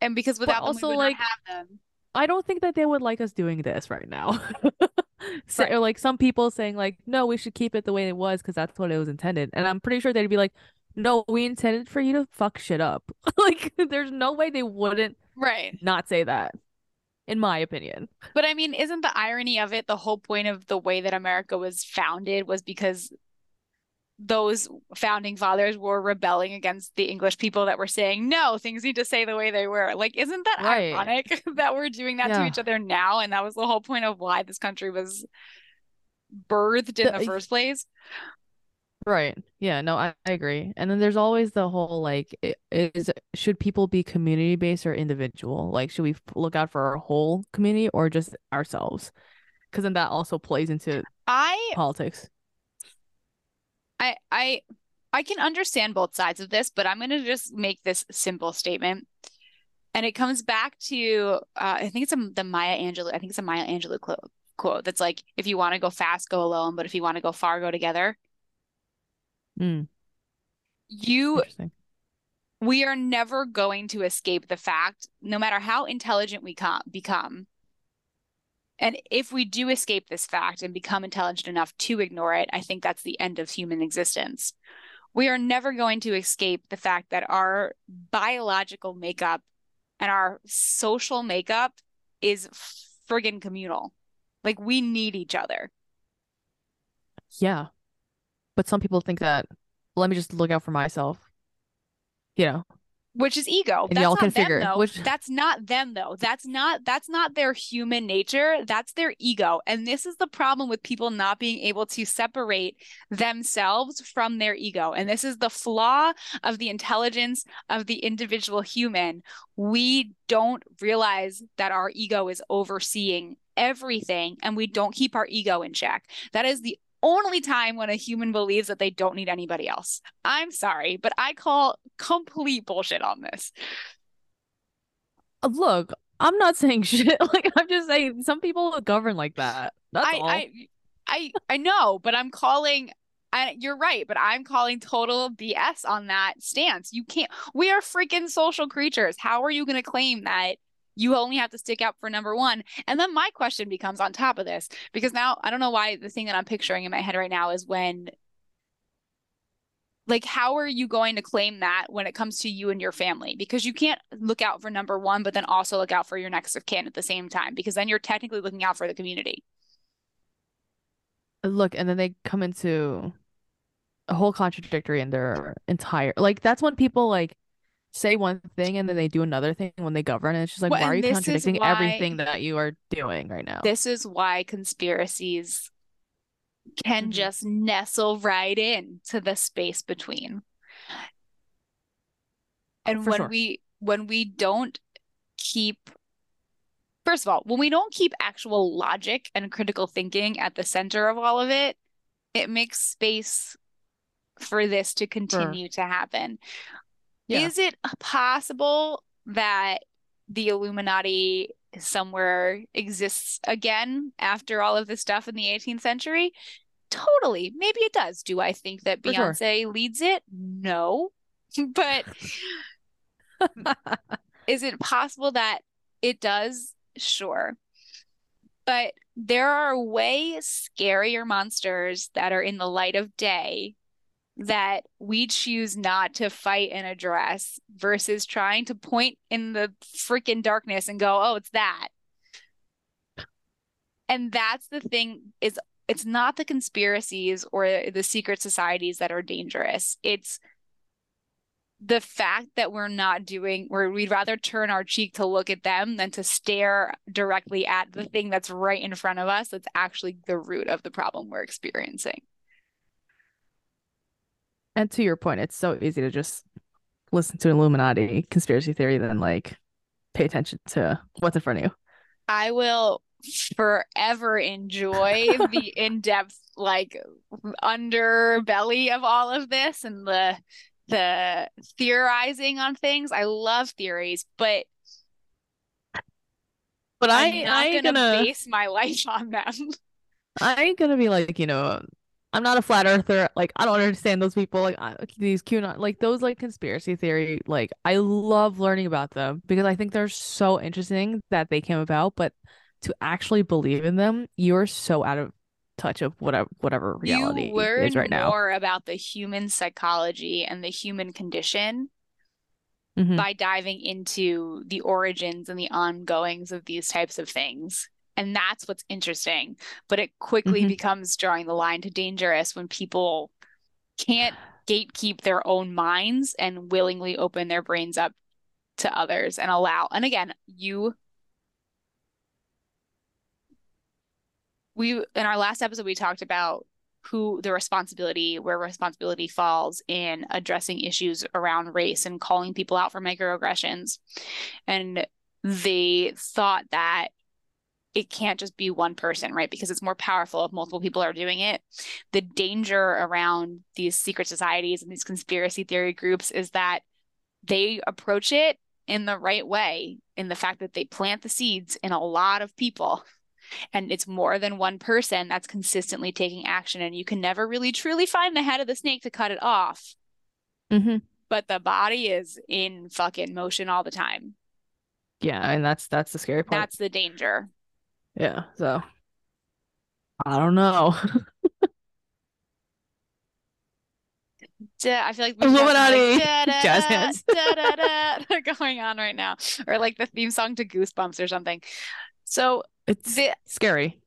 and because without them also, like, have them I don't think that they would like us doing this right now. so, Right. Or like some people saying like, no, we should keep it the way it was because that's what it was intended. And I'm pretty sure they'd be like, no, we intended for you to fuck shit up. like there's no way they wouldn't right not say that, in my opinion. But I mean, isn't the irony of it the whole point of the way that America was founded was because those founding fathers were rebelling against the English people that were saying, no, things need to stay the way they were. Like, isn't that Right. ironic that we're doing that to each other now? And that was the whole point of why this country was birthed in The- the uh, first place. Right. Yeah, no, I, I agree. And then there's always the whole like is should people be community based or individual? Like should we look out for our whole community or just ourselves? Because then that also plays into I politics. I I I can understand both sides of this, but I'm going to just make this simple statement. And it comes back to uh, I think it's a, the Maya Angelou. I think it's a Maya Angelou quote, quote that's like, if you want to go fast, go alone, but if you want to go far, go together. Mm, You we are never going to escape the fact, no matter how intelligent we com- become. And if we do escape this fact and become intelligent enough to ignore it, I think that's the end of human existence. We are never going to escape the fact that our biological makeup and our social makeup is friggin' communal. Like we need each other. Yeah. But some people think that let me just look out for myself. You know, which is ego. And that's y'all not can them, figure- though. which- That's not them though. That's not that's not their human nature. That's their ego. And this is the problem with people not being able to separate themselves from their ego. And this is the flaw of the intelligence of the individual human. We don't realize that our ego is overseeing everything and we don't keep our ego in check. That is the only time when a human believes that they don't need anybody else. I'm sorry, but I call complete bullshit on this. Uh, look, I'm not saying shit. Like I'm just saying some people govern like that. That's I, all. I I I know, but I'm calling I, you're right, but I'm calling total BS on that stance. You can't we are freaking social creatures. How are you going to claim that you only have to stick out for number 1? And then my question becomes on top of this because now I don't know why the thing that I'm picturing in my head right now is when like how are you going to claim that when it comes to you and your family because you can't look out for number 1 but then also look out for your next of kin at the same time because then you're technically looking out for the community. look, and then they come into a whole contradictory in their entire like that's when people like say one thing and then they do another thing when they govern and it's just like Well, why are you contradicting why- everything that you are doing right now? This is why conspiracies can Mhm. just nestle right in to the space between. And For when sure. we when we don't keep first of all, when we don't keep actual logic and critical thinking at the center of all of it, it makes space for this to continue to happen. Yeah. Is it possible that the Illuminati somewhere exists again after all of this stuff in the 18th century? Totally. Maybe it does. Do I think that For sure. Beyonce leads it? No. But is it possible that it does? Sure. But there are way scarier monsters that are in the light of day that we choose not to fight and address versus trying to point in the freaking darkness and go, oh, it's that. And that's the thing is it's not the conspiracies or the secret societies that are dangerous. It's the fact that we're not doing where we'd rather turn our cheek to look at them than to stare directly at the thing that's right in front of us that's actually the root of the problem we're experiencing. And to your point, it's so easy to just listen to Illuminati conspiracy theory than like pay attention to what's in front of you. I will forever enjoy the in-depth like underbelly of all of this and the the theorizing on things. I love theories, but But I, I'm not I gonna, gonna, base my life on them. I ain't gonna be like, you know, I'm not a flat earther. Like, I don't understand those people. Like, I, these QAnon, like those like conspiracy theory. Like, I love learning about them because I think they're so interesting that they came about. But to actually believe in them, you're so out of touch of whatever whatever reality you learn is right now. more about the human psychology and the human condition Mhm. by diving into the origins and the ongoings of these types of things. And that's what's interesting. But it quickly Mhm. becomes drawing the line to dangerous when people can't gatekeep their own minds and willingly open their brains up to others and allow. And again, you we in our last episode we talked about who the responsibility where responsibility falls in addressing issues around race and calling people out for microaggressions and they thought that it can't just be one person right? Because it's more powerful if multiple people are doing it. The danger around these secret societies and these conspiracy theory groups is that they approach it in the right way in the fact that they plant the seeds in a lot of people. And it's more than one person that's consistently taking action. And you can never really truly find the head of the snake to cut it off. Mhm. but the body is in fucking motion all the time. Yeah, and that's that's the scary part. that's the danger Yeah, so I don't know. I feel like we should have, like, Illuminati. da-da-da, Jazz hands. going on right now or like the theme song to goosebumps or something so It's the scary.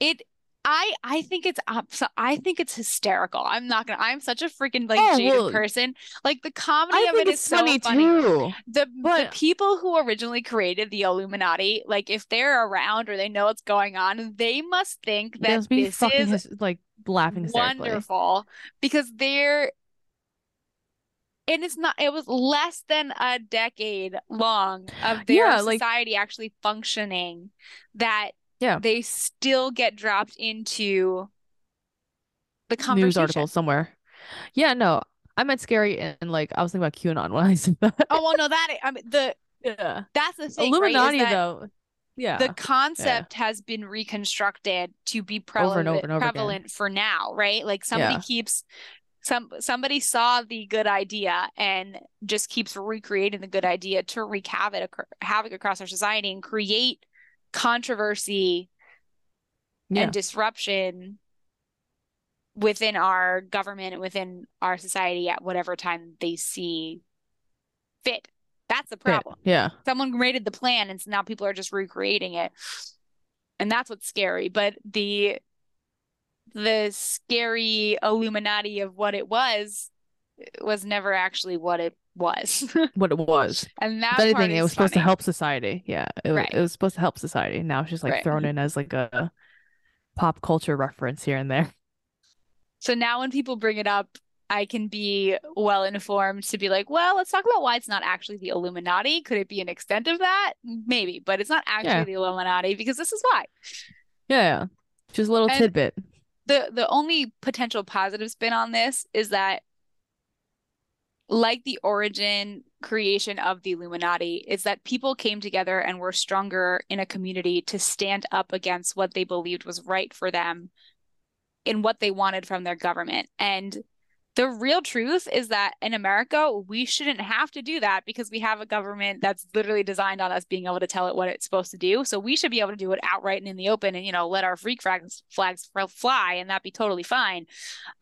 it I I think it's up. So I think it's hysterical. I'm not gonna. I'm such a freaking like Oh, jaded well, person. Like the comedy I of it is so funny too. The the people who originally created the Illuminati, like if they're around or they know what's going on, they must think that this is like laughing wonderful because they're and it's not it was less than a decade long of their Yeah, like- society actually functioning that Yeah. they still get dropped into the News article somewhere. Yeah, no, I meant scary and like I was thinking about QAnon when I said that. Oh well no that I mean the yeah. that's the thing Illuminati that though. Yeah. the concept has been reconstructed to be Over and over prevalent, and over again. prevalent for now, right? Like somebody Yeah. keeps some somebody saw the good idea and just keeps recreating the good idea to wreak havoc havoc across our society and create controversy yeah. and disruption within our government and within our society at whatever time they see fit. That's the problem Yeah. someone created the plan and so now people are just recreating it and that's what's scary but the the scary illuminati of what it was was never actually what it was What it was. and that If anything, it was supposed to help society. Yeah. It, Right. it was supposed to help society. Now she's like Right. thrown in as like a pop culture reference here and there. so now when people bring it up I can be well informed to be like, well, let's talk about why it's not actually the Illuminati. Could it be an extent of that? Maybe, but it's not actually Yeah. the Illuminati because this is why. Yeah. yeah. Just a little And- tidbit. the the only potential positive spin on this is that like the origin creation of the Illuminati is that people came together and were stronger in a community to stand up against what they believed was right for them in what they wanted from their government and the real truth is that in America, we shouldn't have to do that because we have a government that's literally designed on us being able to tell it what it's supposed to do. So we should be able to do it outright and in the open and, you know, let our freak flags, flags fly and that be totally fine.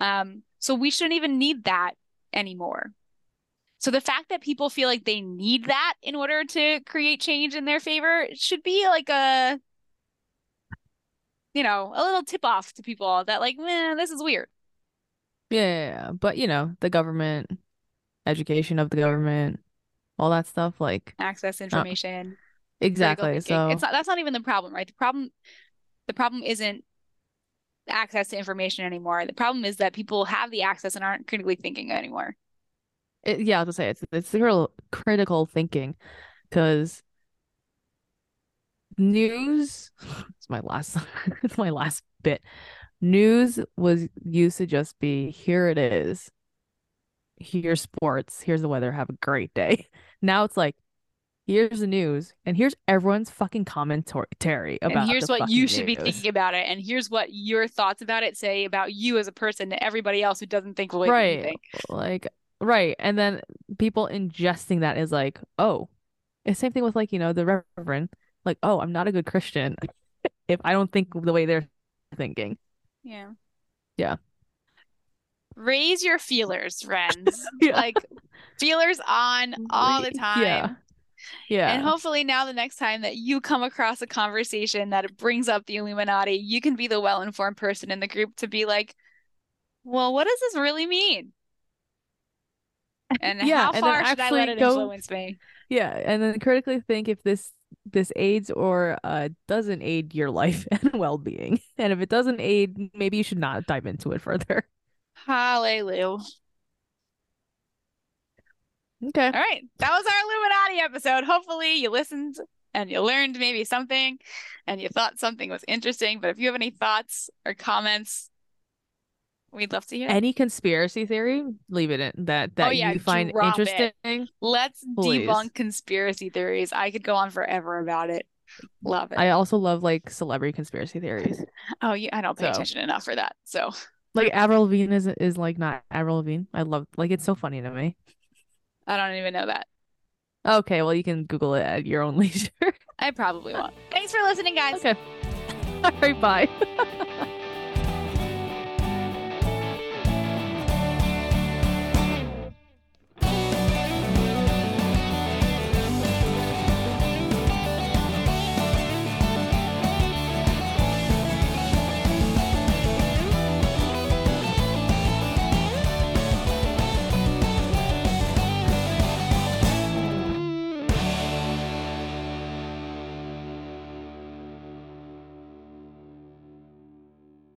Um, so we shouldn't even need that anymore. So the fact that people feel like they need that in order to create change in their favor should be like a, you know, a little tip off to people that like, man, this is weird. Yeah. But you know, the government, education of the government, all that stuff. Like Access uh, information. critical exactly. So it's not that's not even the problem, right? The problem the problem isn't access to information anymore. The problem is that people have the access and aren't critically thinking anymore. It, yeah, I was gonna say it's it's real critical thinking, because news. It's my last. It's my last bit. News was used to just be here. It is. Here's sports. Here's the weather. Have a great day. Now it's like. Here's the news, and here's everyone's fucking commentary about and here's what you should be thinking about it. And here's what your thoughts about it say about you as a person to everybody else who doesn't think the way that you Right. think. like right and then people ingesting that is like oh it's same thing with like you know the reverend like oh i'm not a good christian if i don't think the way they're thinking Yeah. Yeah. Raise your feelers, friends. Yeah. Like feelers on all the time. yeah yeah And hopefully now the next time that you come across a conversation that brings up the Illuminati, you can be the well-informed person in the group to be like, well, what does this really mean? And Yeah, how and far should I let actually it go- influence me? yeah and then critically think if this this aids or uh doesn't aid your life and well-being and if it doesn't aid maybe you should not dive into it further Hallelujah. okay All right. That was our Illuminati episode. Hopefully you listened and you learned maybe something and you thought something was interesting. But if you have any thoughts or comments, we'd love to hear. any conspiracy theory leave it in that that Oh, yeah, you find drop it. interesting Let's Please. debunk conspiracy theories. I could go on forever about it. Love it. I also love like celebrity conspiracy theories. oh, yeah, I don't pay So- attention enough for that. So Like Avril Lavigne is is like not Avril Lavigne. I love like it's so funny to me. I don't even know that. Okay, well you can Google it at your own leisure. I probably won't. Thanks for listening, guys. okay. All right, bye.